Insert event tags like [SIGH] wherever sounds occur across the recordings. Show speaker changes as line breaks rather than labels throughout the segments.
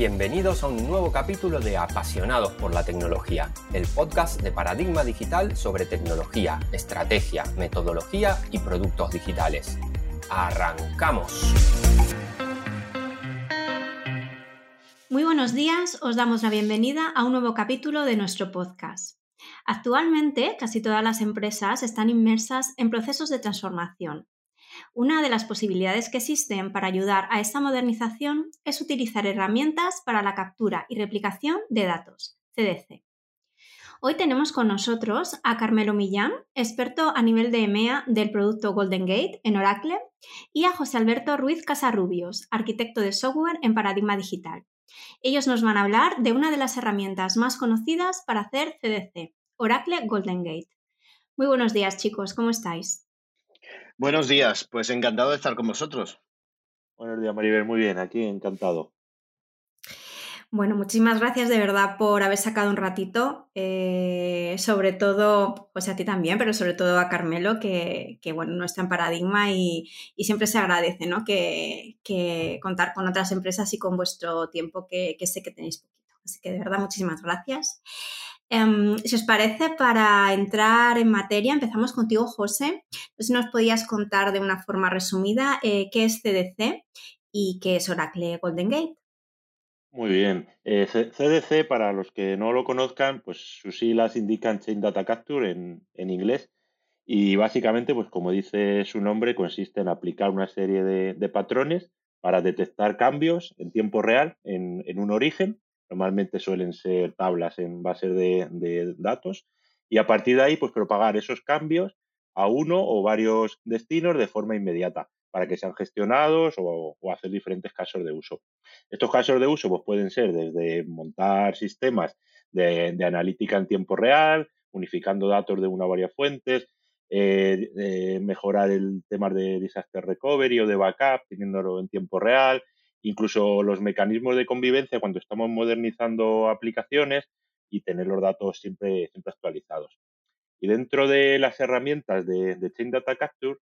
Bienvenidos a un nuevo capítulo de Apasionados por la Tecnología, el podcast de Paradigma Digital sobre tecnología, estrategia, metodología y productos digitales. ¡Arrancamos!
Muy buenos días, os damos la bienvenida a un nuevo capítulo de nuestro podcast. Actualmente, casi todas las empresas están inmersas en procesos de transformación. Una de las posibilidades que existen para ayudar a esta modernización es utilizar herramientas para la captura y replicación de datos, CDC. Hoy tenemos con nosotros a Carmelo Millán, experto a nivel de EMEA del producto Golden Gate en Oracle, y a José Alberto Ruiz Casarrubios, arquitecto de software en Paradigma Digital. Ellos nos van a hablar de una de las herramientas más conocidas para hacer CDC, Oracle Golden Gate. Muy buenos días, chicos, ¿cómo estáis?
Buenos días, pues encantado de estar con vosotros.
Buenos días, Maribel, muy bien, aquí encantado.
Bueno, muchísimas gracias de verdad por haber sacado un ratito, eh, sobre todo, pues a ti también, pero sobre todo a Carmelo, que, bueno, no está en paradigma y, siempre se agradece, ¿no? Que, contar con otras empresas y con vuestro tiempo, que, sé que tenéis poquito. Así que de verdad, muchísimas gracias. Em, si os parece, para entrar en materia, empezamos contigo, José. Si nos podías contar de una forma resumida eh, qué es CDC y qué es Oracle Golden Gate.
Muy bien. CDC, eh, para los que no lo conozcan, pues sus siglas indican Chain Data Capture en, inglés. Y básicamente, pues como dice su nombre, consiste en aplicar una serie de, patrones para detectar cambios en tiempo real en, un origen. Normalmente suelen ser tablas en base de, datos. Y a partir de ahí, pues propagar esos cambios a uno o varios destinos de forma inmediata para que sean gestionados o, hacer diferentes casos de uso. Estos casos de uso pues, pueden ser desde montar sistemas de, analítica en tiempo real, unificando datos de una o varias fuentes, eh, mejorar el tema de disaster recovery o de backup, teniéndolo en tiempo real, incluso los mecanismos de convivencia cuando estamos modernizando aplicaciones y tener los datos siempre, siempre actualizados. Y dentro de las herramientas de, de Chain Data Capture,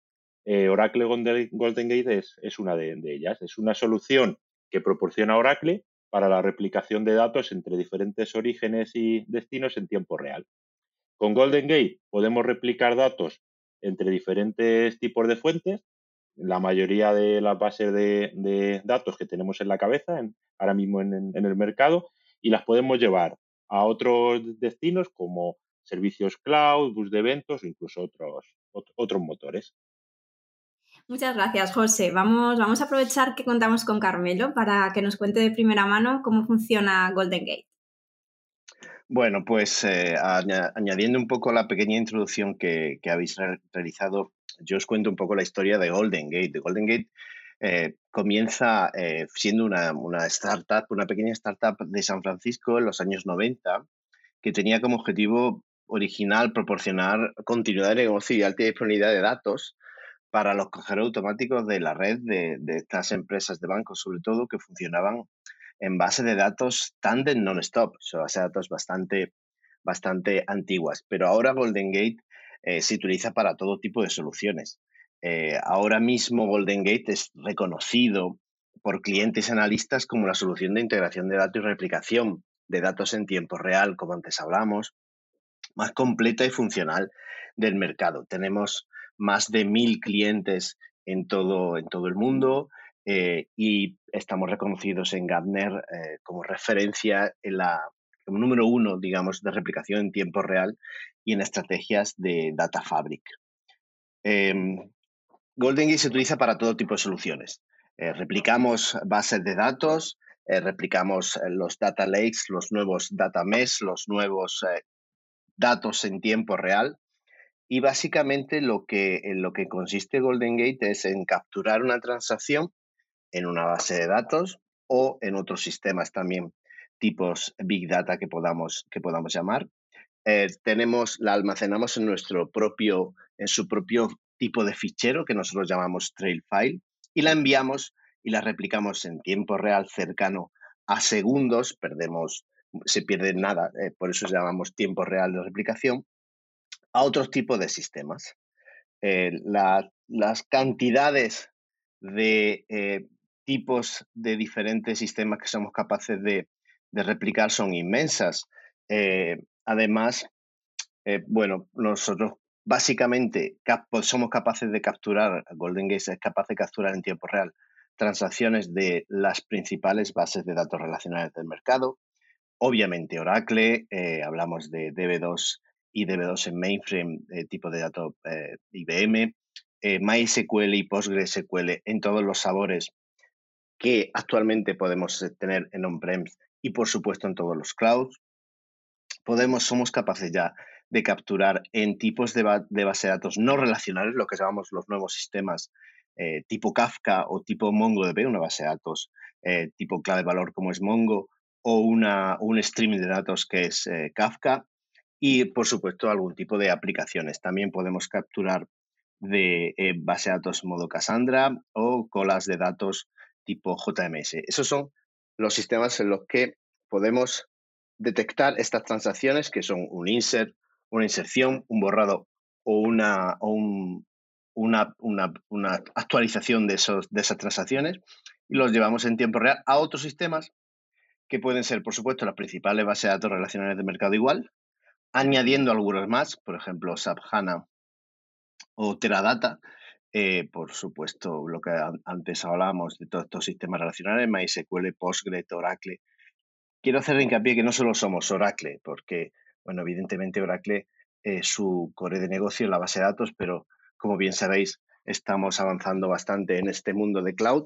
eh, Oracle Golden Gate es, una de, ellas. Es una solución que proporciona Oracle para la replicación de datos entre diferentes orígenes y destinos en tiempo real. Con Golden Gate podemos replicar datos entre diferentes tipos de fuentes, la mayoría de las bases de, datos que tenemos en la cabeza ahora mismo en, el mercado y las podemos llevar a otros destinos como servicios cloud, bus de eventos o incluso otros, otros motores.
Muchas gracias, José. Vamos, vamos a aprovechar que contamos con Carmelo para que nos cuente de primera mano cómo funciona Golden Gate.
Bueno, pues eh, añadiendo un poco la pequeña introducción que, habéis realizado, yo os cuento un poco la historia de Golden Gate. Golden Gate eh, comienza eh, siendo una, una, startup, una pequeña startup de San Francisco en los años 90, que tenía como objetivo original proporcionar continuidad de negocio y alta disponibilidad de datos para los cajeros automáticos de la red de, estas empresas de bancos, sobre todo que funcionaban en base de datos tandem non-stop, o sea, datos bastante, bastante antiguas. Pero ahora Golden Gate eh, se utiliza para todo tipo de soluciones. Eh, ahora mismo Golden Gate es reconocido por clientes y analistas como la solución de integración de datos y replicación de datos en tiempo real, como antes hablamos, más completa y funcional del mercado. Tenemos más de mil clientes en todo, en todo el mundo eh, y estamos reconocidos en Gartner como referencia en la número uno, digamos, de replicación en tiempo real y en estrategias de Data Fabric. Em, Golden Gate se utiliza para todo tipo de soluciones. Eh, replicamos bases de datos, replicamos los data lakes, los nuevos data mesh, los nuevos datos en tiempo real y básicamente lo que, en lo que consiste Golden Gate es en capturar una transacción en una base de datos o en otros sistemas también tipos Big Data que podamos, que podamos llamar. Eh, tenemos, la almacenamos en nuestro propio, en su propio tipo de fichero que nosotros llamamos trail file y la enviamos y la replicamos en tiempo real cercano a segundos, perdemos, se pierde nada, eh, por eso llamamos tiempo real de replicación, a otros tipos de sistemas. Eh, las cantidades de tipos de diferentes sistemas que somos capaces de, replicar son inmensas. Eh, además, eh, bueno, nosotros básicamente pues, somos capaces de capturar, Golden Gate es capaz de capturar en tiempo real transacciones de las principales bases de datos relacionales del mercado. Obviamente Oracle, eh, hablamos de DB2 y DB2 en mainframe, tipo de datos IBM, MySQL y PostgreSQL en todos los sabores que actualmente podemos tener en on-prems y por supuesto en todos los clouds. Podemos, somos capaces ya de capturar en tipos de, base de datos no relacionales, lo que llamamos los nuevos sistemas eh, tipo Kafka o tipo MongoDB, una base de datos eh, tipo clave valor como es Mongo, o una, un streaming de datos que es Kafka, y por supuesto algún tipo de aplicaciones. También podemos capturar de base de datos modo Cassandra o colas de datos tipo JMS. Esos son los sistemas en los que podemos detectar estas transacciones que son un insert, una inserción, un borrado o una, una, actualización de, esos, de esas transacciones y los llevamos en tiempo real a otros sistemas que pueden ser, por supuesto, las principales bases de datos relacionales de mercado igual, añadiendo algunos más, por ejemplo, SAP HANA o Teradata, eh, por supuesto, lo que antes hablábamos de todos estos sistemas relacionales, MySQL, Postgres, Oracle. Quiero hacer hincapié que no solo somos Oracle, porque, bueno, evidentemente Oracle es su core de negocio en la base de datos, pero como bien sabéis, estamos avanzando bastante en este mundo de cloud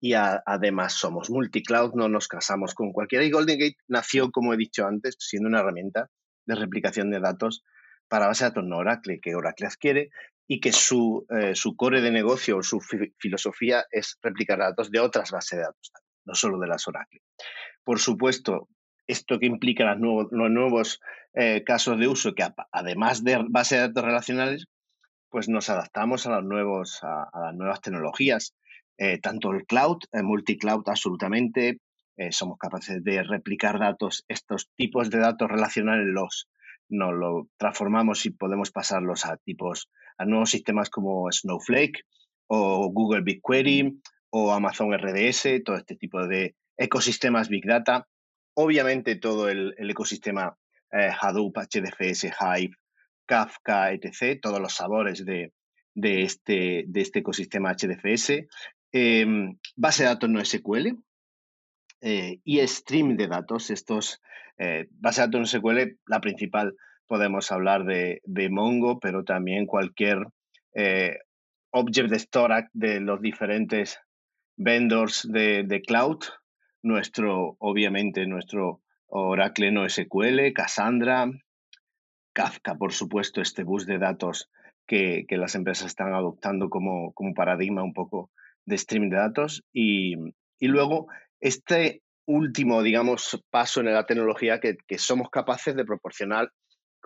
y además somos multicloud, no nos casamos con cualquiera. Y Golden Gate nació, como he dicho antes, siendo una herramienta de replicación de datos para base de datos no Oracle, que Oracle adquiere y que su, eh, su core de negocio o su filosofía es replicar datos de otras bases de datos, no solo de las Oracle. Por supuesto, esto que implica los nuevos, los nuevos eh, casos de uso, que además de bases de datos relacionales, pues nos adaptamos a, los nuevos, a, las nuevas tecnologías, eh, tanto el cloud, el multicloud absolutamente, somos capaces de replicar datos, estos tipos de datos relacionales los, nos lo transformamos y podemos pasarlos a tipos a nuevos sistemas como Snowflake o Google BigQuery o Amazon RDS, todo este tipo de ecosistemas Big Data. Obviamente todo el, ecosistema eh, Hadoop, HDFS, Hive, Kafka, etc., todos los sabores de, este, de este ecosistema HDFS. Em, base de datos no SQL eh, y stream de datos. Estos eh, base de datos no SQL, la principal podemos hablar de, Mongo, pero también cualquier eh, object storage de los diferentes vendors de, cloud. Nuestro, obviamente, nuestro Oracle no SQL, Cassandra, Kafka, por supuesto, este bus de datos que, las empresas están adoptando como, como, paradigma un poco de streaming de datos. Y, y luego, este último, digamos, paso en la tecnología que, que somos capaces de proporcionar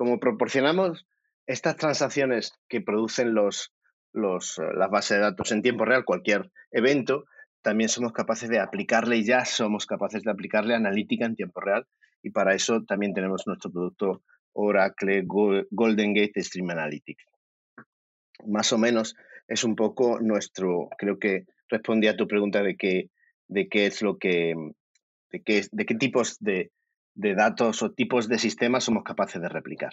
como proporcionamos estas transacciones que producen los, eh, las bases de datos en tiempo real, cualquier evento, también somos capaces de aplicarle, y ya somos capaces de aplicarle analítica en tiempo real. Y para eso también tenemos nuestro producto Oracle Golden Gate Stream Analytics. Más o menos es un poco nuestro, creo que respondí a tu pregunta de qué, de qué es lo que, de qué, de qué tipos de, de datos o tipos de sistemas somos capaces de replicar.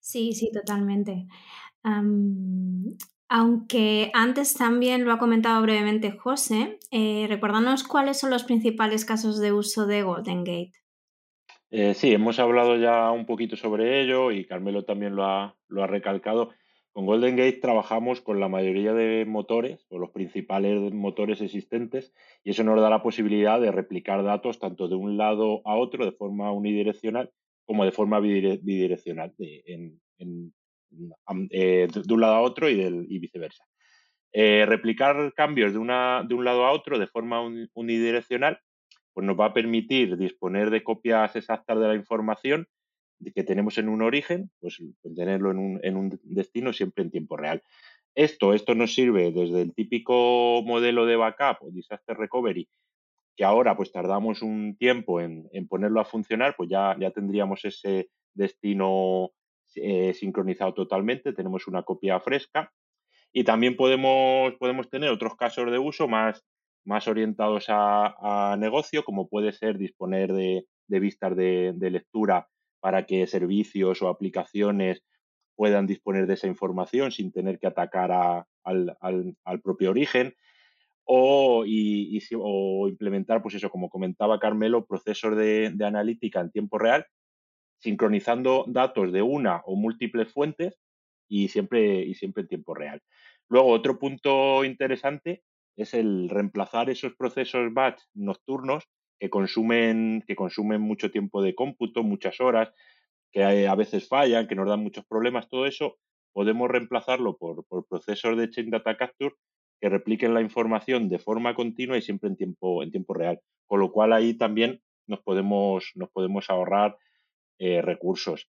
Sí, sí, totalmente. aunque antes también lo ha comentado brevemente José, eh, recuérdanos cuáles son los principales casos de uso de Golden Gate.
Eh, sí, hemos hablado ya un poquito sobre ello y Carmelo también lo ha, lo ha recalcado. Con Golden Gate trabajamos con la mayoría de motores o los principales motores existentes y eso nos da la posibilidad de replicar datos tanto de un lado a otro de forma unidireccional como de forma bidireccional en, de un lado a otro y, y viceversa. replicar cambios de, una, de un lado a otro de forma unidireccional pues nos va a permitir disponer de copias exactas de la información que tenemos en un origen, pues, tenerlo en un, en un destino siempre en tiempo real. Esto, esto nos sirve desde el típico modelo de backup o disaster recovery, que ahora pues tardamos un tiempo en, ponerlo a funcionar, pues ya, ya tendríamos ese destino eh, sincronizado totalmente, tenemos una copia fresca y también podemos, podemos tener otros casos de uso más, más orientados a, negocio, como puede ser disponer de, vistas de, lectura para que servicios o aplicaciones puedan disponer de esa información sin tener que atacar al, propio origen. O, implementar, pues eso, como comentaba Carmelo, procesos de, de analítica en tiempo real, sincronizando datos de una o múltiples fuentes y siempre, y siempre en tiempo real. Luego, otro punto interesante es el reemplazar esos procesos batch nocturnos que consumen, que consumen mucho tiempo de cómputo, muchas horas, que a veces fallan, que nos dan muchos problemas, todo eso podemos reemplazarlo por, procesos de Chain Data Capture que repliquen la información de forma continua y siempre en tiempo, en tiempo real. Con lo cual ahí también nos podemos, nos podemos ahorrar eh, recursos.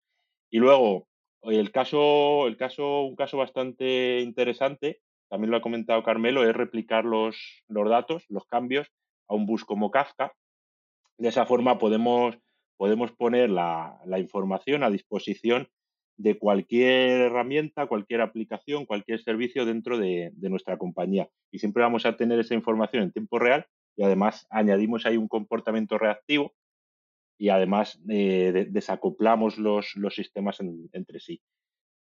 Y luego, el caso, el caso, un caso bastante interesante también lo ha comentado Carmelo, es replicar los, los datos, los cambios a un bus como Kafka. De esa forma podemos, podemos poner la, información a disposición de cualquier herramienta, cualquier aplicación, cualquier servicio dentro de, nuestra compañía. Y siempre vamos a tener esa información en tiempo real y además añadimos ahí un comportamiento reactivo y además eh, desacoplamos los, los sistemas entre sí.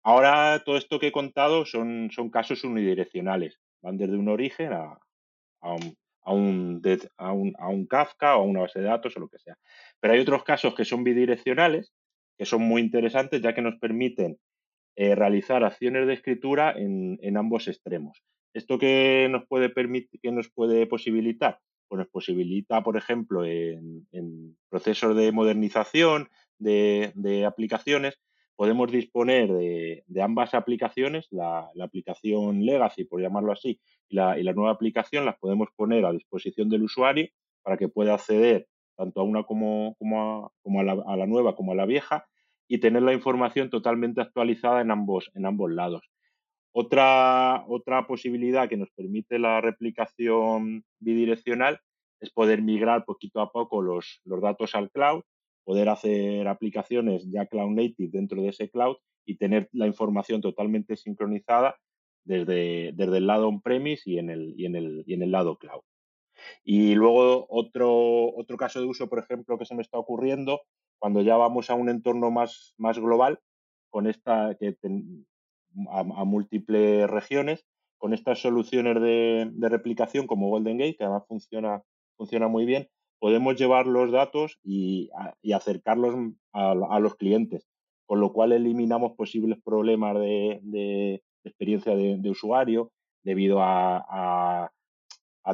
Ahora todo esto que he contado son, son casos unidireccionales, van desde un origen a, un, a, un, a, un, Kafka o a una base de datos o lo que sea. Pero hay otros casos que son bidireccionales, que son muy interesantes ya que nos permiten eh, realizar acciones de escritura en, en, ambos extremos. ¿Esto qué nos puede, permitir, nos puede posibilitar? Pues nos posibilita, por ejemplo, en, en procesos de modernización de, de aplicaciones, podemos disponer de, ambas aplicaciones, la, aplicación Legacy, por llamarlo así, y la, nueva aplicación, las podemos poner a disposición del usuario para que pueda acceder tanto a una como, como, a, la, nueva como a la vieja y tener la información totalmente actualizada en ambos, en ambos lados. Otra, otra posibilidad que nos permite la replicación bidireccional es poder migrar poquito a poco los, los datos al cloud poder hacer aplicaciones ya cloud native dentro de ese cloud y tener la información totalmente sincronizada desde, desde el lado on-premise y, en el, y, en el, y en el lado cloud. Y luego otro, otro caso de uso, por ejemplo, que se me está ocurriendo, cuando ya vamos a un entorno más, más global, con esta que a, múltiples regiones, con estas soluciones de, de, replicación como Golden Gate, que además funciona, funciona muy bien, podemos llevar los datos y, acercarlos a, los clientes, con lo cual eliminamos posibles problemas de, experiencia de, usuario debido a,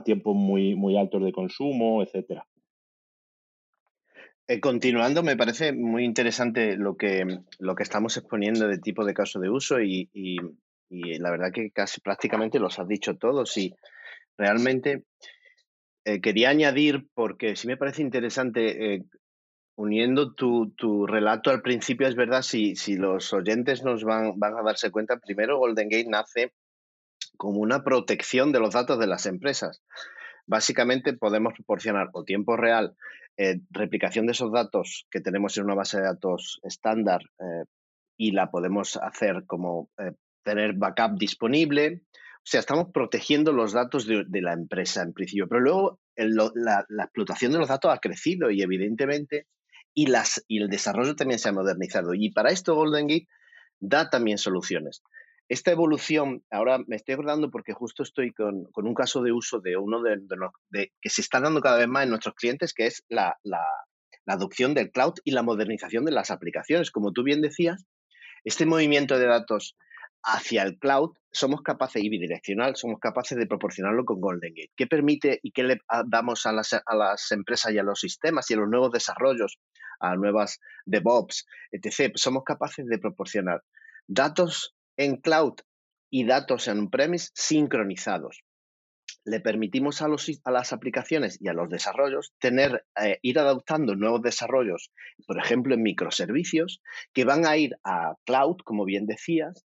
tiempos muy, altos de consumo, etcétera.
Eh, continuando, me parece muy interesante lo que, lo que estamos exponiendo de tipo de caso de uso y, la verdad que casi prácticamente los has dicho todos y realmente eh, quería añadir, porque sí me parece interesante, eh, uniendo tu, relato al principio, es verdad, si, si los oyentes nos van, van a darse cuenta, primero Golden Gate nace como una protección de los datos de las empresas. Básicamente podemos proporcionar o tiempo real, eh, replicación de esos datos que tenemos en una base de datos estándar y la podemos hacer como tener backup disponible, sea, estamos protegiendo los datos de, la empresa en principio, pero luego la, explotación de los datos ha crecido y evidentemente, y, las, y el desarrollo también se ha modernizado. Y para esto Golden Gate da también soluciones. Esta evolución, ahora me estoy acordando porque justo estoy con, un caso de uso de uno de, los que se está dando cada vez más en nuestros clientes, que es la, la adopción del cloud y la modernización de las aplicaciones. Como tú bien decías, este movimiento de datos hacia el cloud, somos capaces, y bidireccional, somos capaces de proporcionarlo con Golden Gate. ¿Qué permite y qué le damos a las, a las empresas y a los sistemas y a los nuevos desarrollos, a nuevas DevOps, etc.? Somos capaces de proporcionar datos en cloud y datos en premise sincronizados. Le permitimos a, los, a, las aplicaciones y a los desarrollos tener, eh, ir adoptando nuevos desarrollos, por ejemplo, en microservicios, que van a ir a cloud, como bien decías,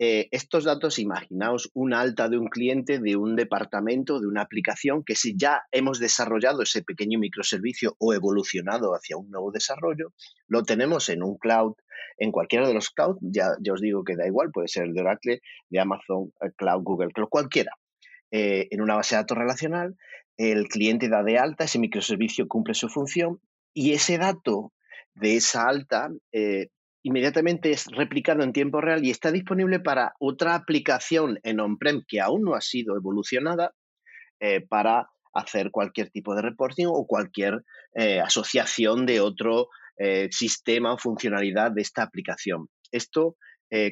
eh, estos datos, imaginaos un alta de un cliente, de un departamento, de una aplicación, que si ya hemos desarrollado ese pequeño microservicio o evolucionado hacia un nuevo desarrollo, lo tenemos en un cloud, en cualquiera de los clouds, ya, os digo que da igual, puede ser el de Oracle, de Amazon eh, Cloud, Google Cloud, cualquiera. Eh, en una base de datos relacional, el cliente da de alta, ese microservicio cumple su función y ese dato de esa alta inmediatamente es replicado en tiempo real y está disponible para otra aplicación en on-prem que aún no ha sido evolucionada eh, para hacer cualquier tipo de reporting o cualquier eh, asociación de otro eh, sistema o funcionalidad de esta aplicación. Esto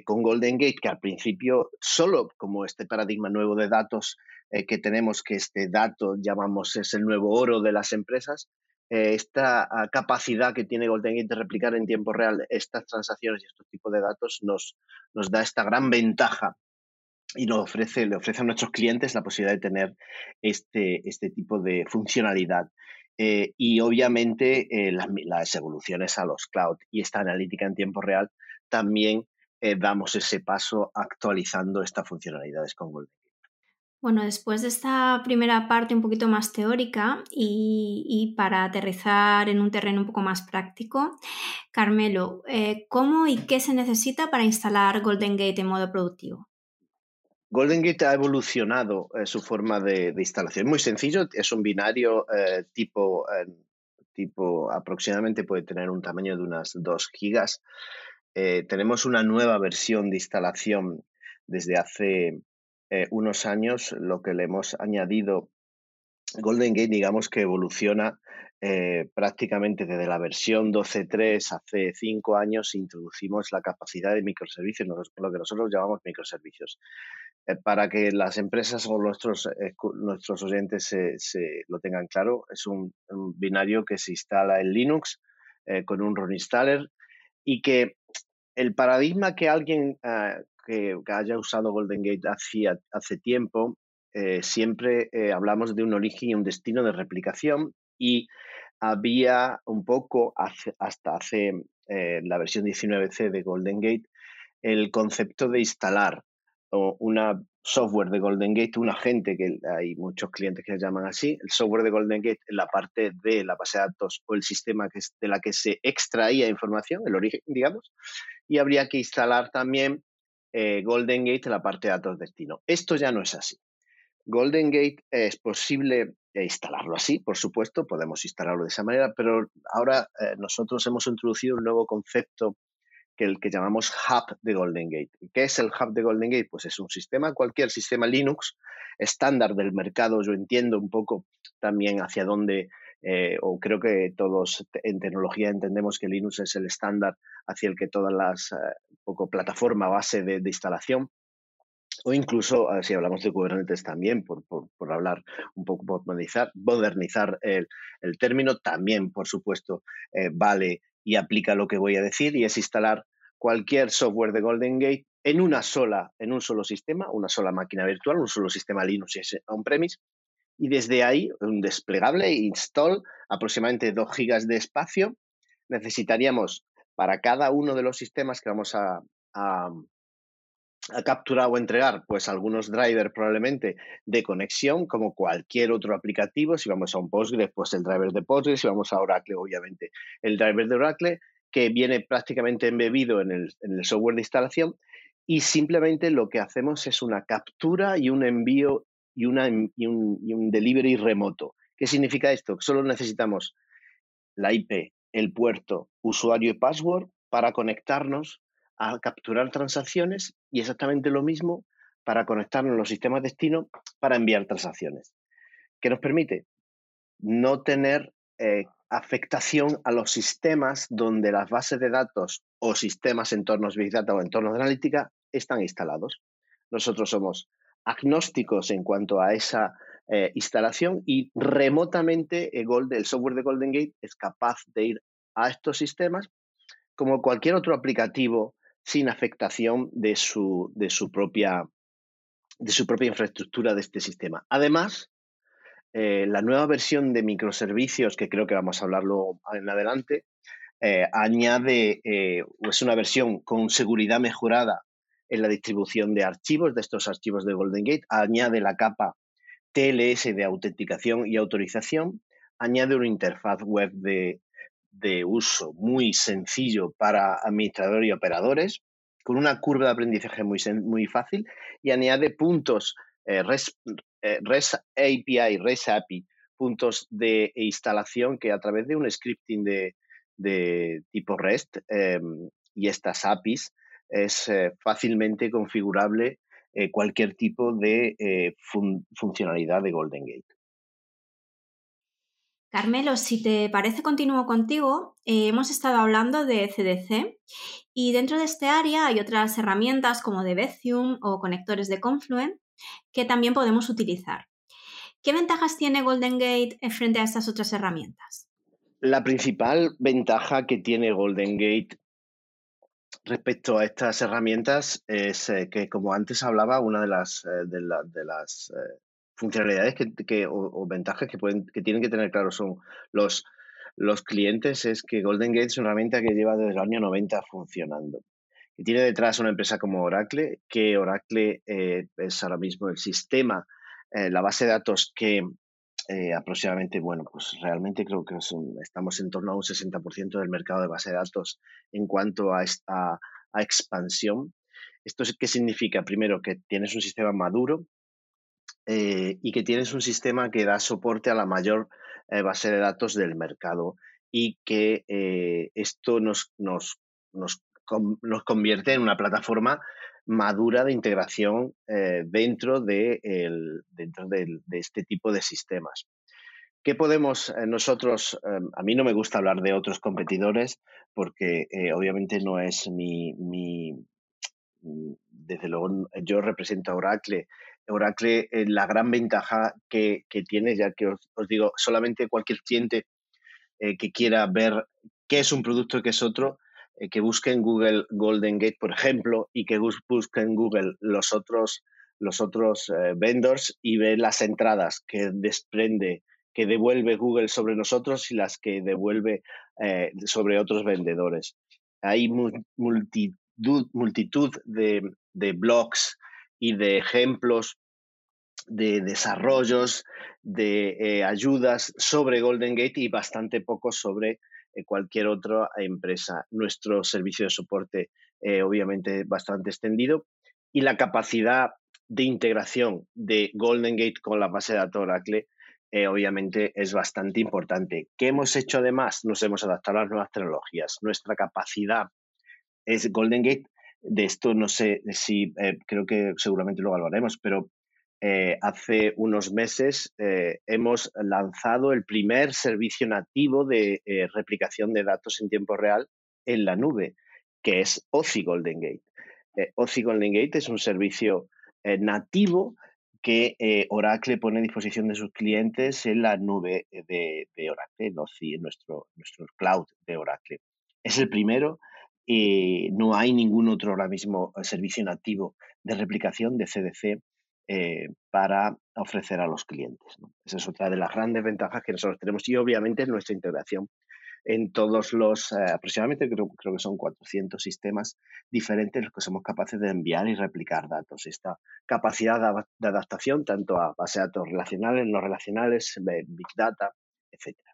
con Golden Gate, que al principio solo como este paradigma nuevo de datos que tenemos, que este dato llamamos es el nuevo oro de las empresas, eh, esta ah, capacidad que tiene Golden Gate de replicar en tiempo real estas transacciones y estos tipos de datos nos, nos da esta gran ventaja y nos ofrece, le ofrece a nuestros clientes la posibilidad de tener este, este tipo de funcionalidad. Eh, y obviamente eh, las, evoluciones a los cloud y esta analítica en tiempo real también damos ese paso actualizando estas funcionalidades con Golden
bueno, después de esta primera parte un poquito más teórica y, para aterrizar en un terreno un poco más práctico, Carmelo, eh, ¿cómo y qué se necesita para instalar Golden Gate en modo productivo?
Golden Gate ha evolucionado eh, su forma de, instalación. Muy sencillo, es un binario eh, tipo, tipo aproximadamente puede tener un tamaño de unas 2 gigas. tenemos una nueva versión de instalación desde hace eh, unos años lo que le hemos añadido, Golden Gate digamos que evoluciona eh, prácticamente desde la versión 12.3 hace cinco años introducimos la capacidad de microservicios, lo que nosotros llamamos microservicios. Eh, para que las empresas o nuestros, nuestros oyentes se, lo tengan claro, es un, binario que se instala en Linux con un run installer y que el paradigma que alguien ah, que, haya usado Golden Gate hace, hace tiempo, eh, siempre eh, hablamos de un origen y un destino de replicación y había un poco hasta hace eh, la versión 19C de Golden Gate el concepto de instalar una software de Golden Gate, un agente que hay muchos clientes que le llaman así, el software de Golden Gate en la parte de la base de datos o el sistema que de la que se extraía información, el origen, digamos, y habría que instalar también eh, Golden Gate en la parte de datos destino. Esto ya no es así. Golden Gate es posible eh, instalarlo así, por supuesto, podemos instalarlo de esa manera, pero ahora eh, nosotros hemos introducido un nuevo concepto que el que llamamos Hub de Golden Gate. ¿Qué es el Hub de Golden Gate? Pues es un sistema, cualquier sistema Linux estándar del mercado. Yo entiendo un poco también hacia dónde eh, o creo que todos en tecnología entendemos que Linux es el estándar hacia el que todas las eh, poco plataforma base de, instalación. O incluso si hablamos de Kubernetes también, por, hablar un poco, por modernizar, modernizar el, término, también, por supuesto, eh, vale y aplica lo que voy a decir y es instalar cualquier software de Golden Gate en una sola, en un solo sistema, una sola máquina virtual, un solo sistema Linux on-premise y desde ahí un desplegable install aproximadamente 2 gigas de espacio. Necesitaríamos para cada uno de los sistemas que vamos a, a, capturar o entregar, pues algunos drivers probablemente de conexión, como cualquier otro aplicativo. Si vamos a un Postgres, pues el driver de Postgres. Si vamos a Oracle, obviamente el driver de Oracle, que viene prácticamente embebido en el, en el software de instalación. Y simplemente lo que hacemos es una captura y un envío y, un delivery remoto. ¿Qué significa esto? Solo necesitamos la IP, el puerto, usuario y password para conectarnos a capturar transacciones y exactamente lo mismo para conectarnos a los sistemas destino para enviar transacciones. ¿Qué nos permite? No tener eh, afectación a los sistemas donde las bases de datos o sistemas entornos Big Data o entornos de analítica están instalados. Nosotros somos agnósticos en cuanto a esa eh, instalación y remotamente el, el software de Golden Gate es capaz de ir a estos sistemas como cualquier otro aplicativo sin afectación de su, de su, propia, de su propia infraestructura de este sistema. Además, eh, la nueva versión de microservicios, que creo que vamos a hablarlo en adelante, eh, añade, eh, es una versión con seguridad mejorada en la distribución de archivos, de estos archivos de Golden Gate, añade la capa TLS de autenticación y autorización, añade una interfaz web de, uso muy sencillo para administradores y operadores, con una curva de aprendizaje muy, muy fácil y añade puntos eh, REST, eh, API, REST API, puntos de instalación que a través de un scripting de, tipo REST em, y estas APIs es eh, fácilmente configurable cualquier tipo de funcionalidad de Golden Gate.
Carmelo, si te parece, continúo contigo. Eh, hemos estado hablando de CDC y dentro de este área hay otras herramientas como Debezium o conectores de Confluent que también podemos utilizar. ¿Qué ventajas tiene Golden Gate frente a estas otras herramientas?
La principal ventaja que tiene Golden Gate respecto a estas herramientas es eh, que, como antes hablaba, una de las, eh, de, las funcionalidades que, o, ventajas que, pueden, que tienen que tener claro son los, los clientes es que Golden Gate es una herramienta que lleva desde el año 90 funcionando. Y tiene detrás una empresa como Oracle, que Oracle eh, es ahora mismo el sistema, eh, la base de datos que eh, aproximadamente, bueno, pues realmente creo que estamos en torno a un 60% del mercado de base de datos en cuanto a, esta, expansión. ¿Esto qué significa? Primero, que tienes un sistema maduro, eh, y que tienes un sistema que da soporte a la mayor eh, base de datos del mercado y que esto nos, nos, nos, convierte en una plataforma madura de integración dentro, de, el, dentro de, este tipo de sistemas. ¿Qué podemos nosotros? a mí no me gusta hablar de otros competidores porque obviamente no es mi, mi, desde luego yo represento a Oracle Oracle, eh, la gran ventaja que, tiene, ya que os, digo, solamente cualquier cliente eh, que quiera ver qué es un producto y qué es otro, eh, que busque en Google Golden Gate, por ejemplo, y que busque en Google los otros, los otros vendors y ve las entradas que desprende, que devuelve Google sobre nosotros y las que devuelve sobre otros vendedores. Hay multitud, multitud de, de blogs y de ejemplos de desarrollos, de eh, ayudas sobre Golden Gate y bastante poco sobre eh, cualquier otra empresa. Nuestro servicio de soporte, eh, obviamente, bastante extendido y la capacidad de integración de Golden Gate con la base de datos Oracle, obviamente, es bastante importante. ¿Qué hemos hecho además? Nos hemos adaptado a las nuevas tecnologías. Nuestra capacidad es Golden Gate de esto no sé si, eh, creo que seguramente lo valoraremos, pero eh, hace unos meses eh, hemos lanzado el primer servicio nativo de replicación de datos en tiempo real en la nube, que es OCI Golden Gate. OCI Golden Gate es un servicio nativo que Oracle pone a disposición de sus clientes en la nube de, Oracle, en en nuestro, nuestro cloud de Oracle. Es el primero eh, no hay ningún otro ahora mismo eh, servicio nativo de replicación de CDC eh, para ofrecer a los clientes. Esa es otra de las grandes ventajas que nosotros tenemos y obviamente nuestra integración en todos los, aproximadamente creo, creo, que son 400 sistemas diferentes los que somos capaces de enviar y replicar datos. Esta capacidad de, adaptación tanto a base de datos relacionales, no relacionales, Big Data, etcétera.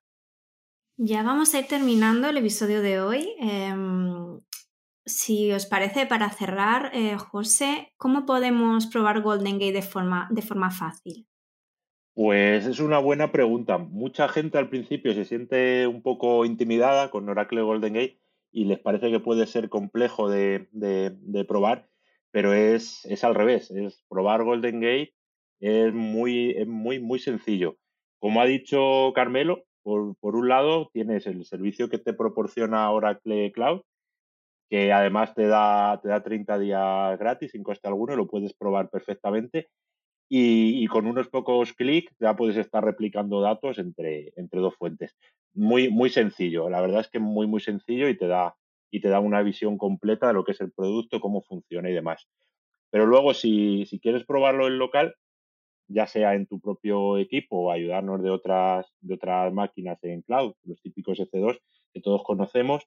Ya vamos a ir terminando el episodio de hoy. Em, si os parece, para cerrar, eh, José, ¿cómo podemos probar Golden Gate de forma, de forma fácil?
Pues es una buena pregunta. Mucha gente al principio se siente un poco intimidada con Oracle Golden Gate y les parece que puede ser complejo de, probar, pero es, es, al revés. Es probar Golden Gate es muy, es muy, muy sencillo. Como ha dicho Carmelo, por, un lado, tienes el servicio que te proporciona Oracle Cloud, que además te da, te da 30 días gratis sin coste alguno, lo puedes probar perfectamente. Y, con unos pocos clics ya puedes estar replicando datos entre, entre dos fuentes. Muy, muy sencillo, la verdad es que muy, muy sencillo y te da, y te da una visión completa de lo que es el producto, cómo funciona y demás. Pero luego, si, si quieres probarlo en local, ya sea en tu propio equipo o ayudarnos de otras, de otras máquinas en cloud, los típicos EC2 que todos conocemos,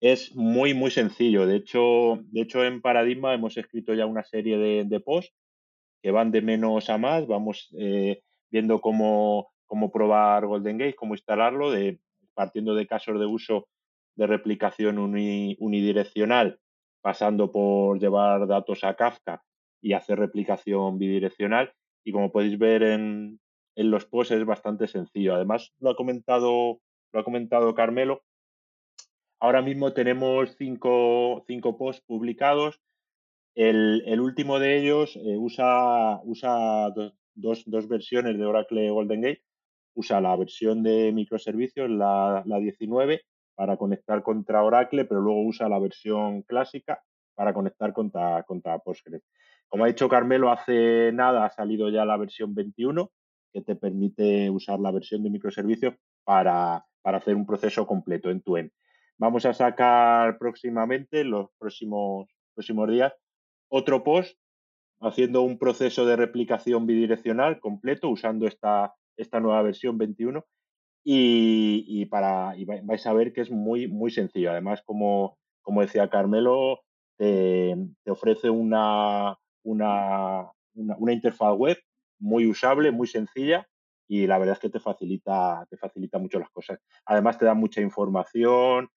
es muy, muy sencillo. De hecho, de hecho en Paradigma hemos escrito ya una serie de, de posts que van de menos a más. Vamos eh, viendo cómo, cómo probar Golden Gate, cómo instalarlo, de, partiendo de casos de uso de replicación unidireccional, pasando por llevar datos a Kafka y hacer replicación bidireccional. Y como podéis ver en, en los posts es bastante sencillo. Además, lo ha comentado, lo ha comentado Carmelo. Ahora mismo tenemos cinco, cinco posts publicados. El, último de ellos eh, usa, usa dos, dos, versiones de Oracle Golden Gate. Usa la versión de microservicios, la, la 19, para conectar contra Oracle, pero luego usa la versión clásica para conectar contra, contra Postgres. Como ha dicho Carmelo, hace nada ha salido ya la versión 21, que te permite usar la versión de microservicios para, para hacer un proceso completo en tu end. Vamos a sacar próximamente, los próximos, próximos días, otro post haciendo un proceso de replicación bidireccional completo usando esta, esta nueva versión 21 y, para, vais a ver que es muy, muy sencillo. Además, como, como decía Carmelo, te, ofrece una, una, una, interfaz web muy usable, muy sencilla y la verdad es que te facilita, te facilita mucho las cosas. Además, te da mucha información,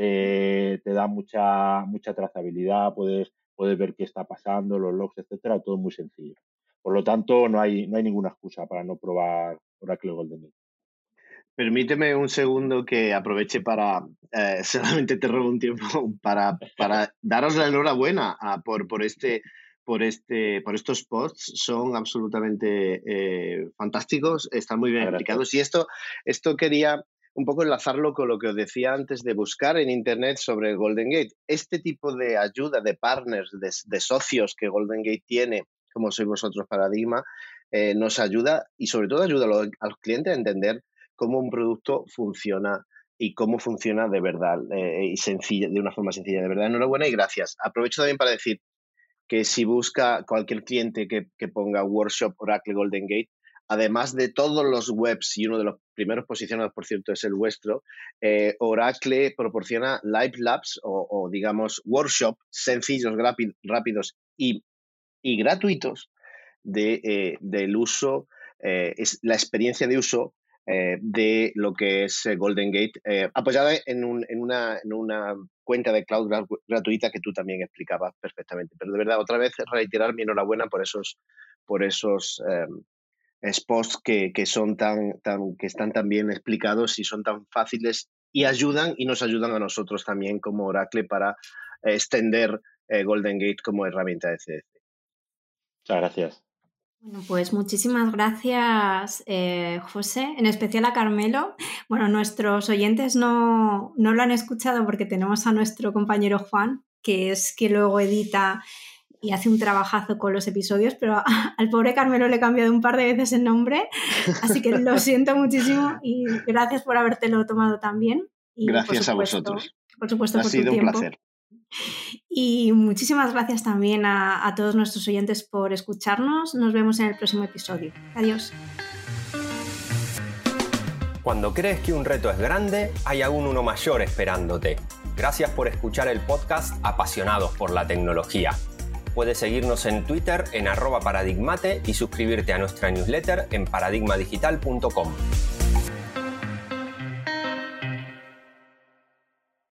te, te da mucha, mucha trazabilidad, puedes, puedes ver qué está pasando, los logs, etcétera, todo muy sencillo. Por lo tanto, no hay, no hay ninguna excusa para no probar Oracle Golden Gate.
Permíteme un segundo que aproveche para, eh, [LAUGHS] solamente te robo un tiempo, para, para daros la enhorabuena a, por, por, este, por, este, por estos posts. Son absolutamente eh, fantásticos, están muy bien explicados. Y esto, esto quería un poco enlazarlo con lo que os decía antes de buscar en Internet sobre Golden Gate. Este tipo de ayuda de partners, de, socios que Golden Gate tiene, como sois vosotros Paradigma, eh, nos ayuda y sobre todo ayuda a los, clientes a entender cómo un producto funciona y cómo funciona de verdad eh, y sencilla, de una forma sencilla. De verdad, enhorabuena y gracias. Aprovecho también para decir que si busca cualquier cliente que, que ponga Workshop Oracle Golden Gate, además de todos los webs, y uno de los primeros posicionados, por cierto, es el vuestro, eh, Oracle proporciona Live Labs o, digamos, workshop sencillos, rápidos y, gratuitos de, eh, del uso, eh, es la experiencia de uso de lo que es Golden Gate, apoyada en, en, una, en, una, cuenta de cloud gratuita que tú también explicabas perfectamente. Pero de verdad, otra vez reiterar mi enhorabuena por esos, por esos spots que, que, son tan, tan, que están tan bien explicados y son tan fáciles y ayudan y nos ayudan a nosotros también como Oracle para extender eh, Golden Gate como herramienta de CDC.
Muchas gracias.
Bueno, pues muchísimas gracias, eh, José, en especial a Carmelo. Bueno, nuestros oyentes no, no lo han escuchado porque tenemos a nuestro compañero Juan, que es que luego edita y hace un trabajazo con los episodios, pero [LAUGHS] al pobre Carmelo le he cambiado un par de veces el nombre, así que lo [LAUGHS] siento muchísimo y gracias por habértelo tomado también. Y
gracias a vosotros.
Por supuesto,
ha
por
sido
tu
un placer.
Y muchísimas gracias también a, a todos nuestros oyentes por escucharnos. Nos vemos en el próximo episodio. Adiós.
Cuando crees que un reto es grande, hay aún uno mayor esperándote. Gracias por escuchar el podcast Apasionados por la Tecnología. Puedes seguirnos en Twitter en arroba paradigmate y suscribirte a nuestra newsletter en paradigmadigital.com.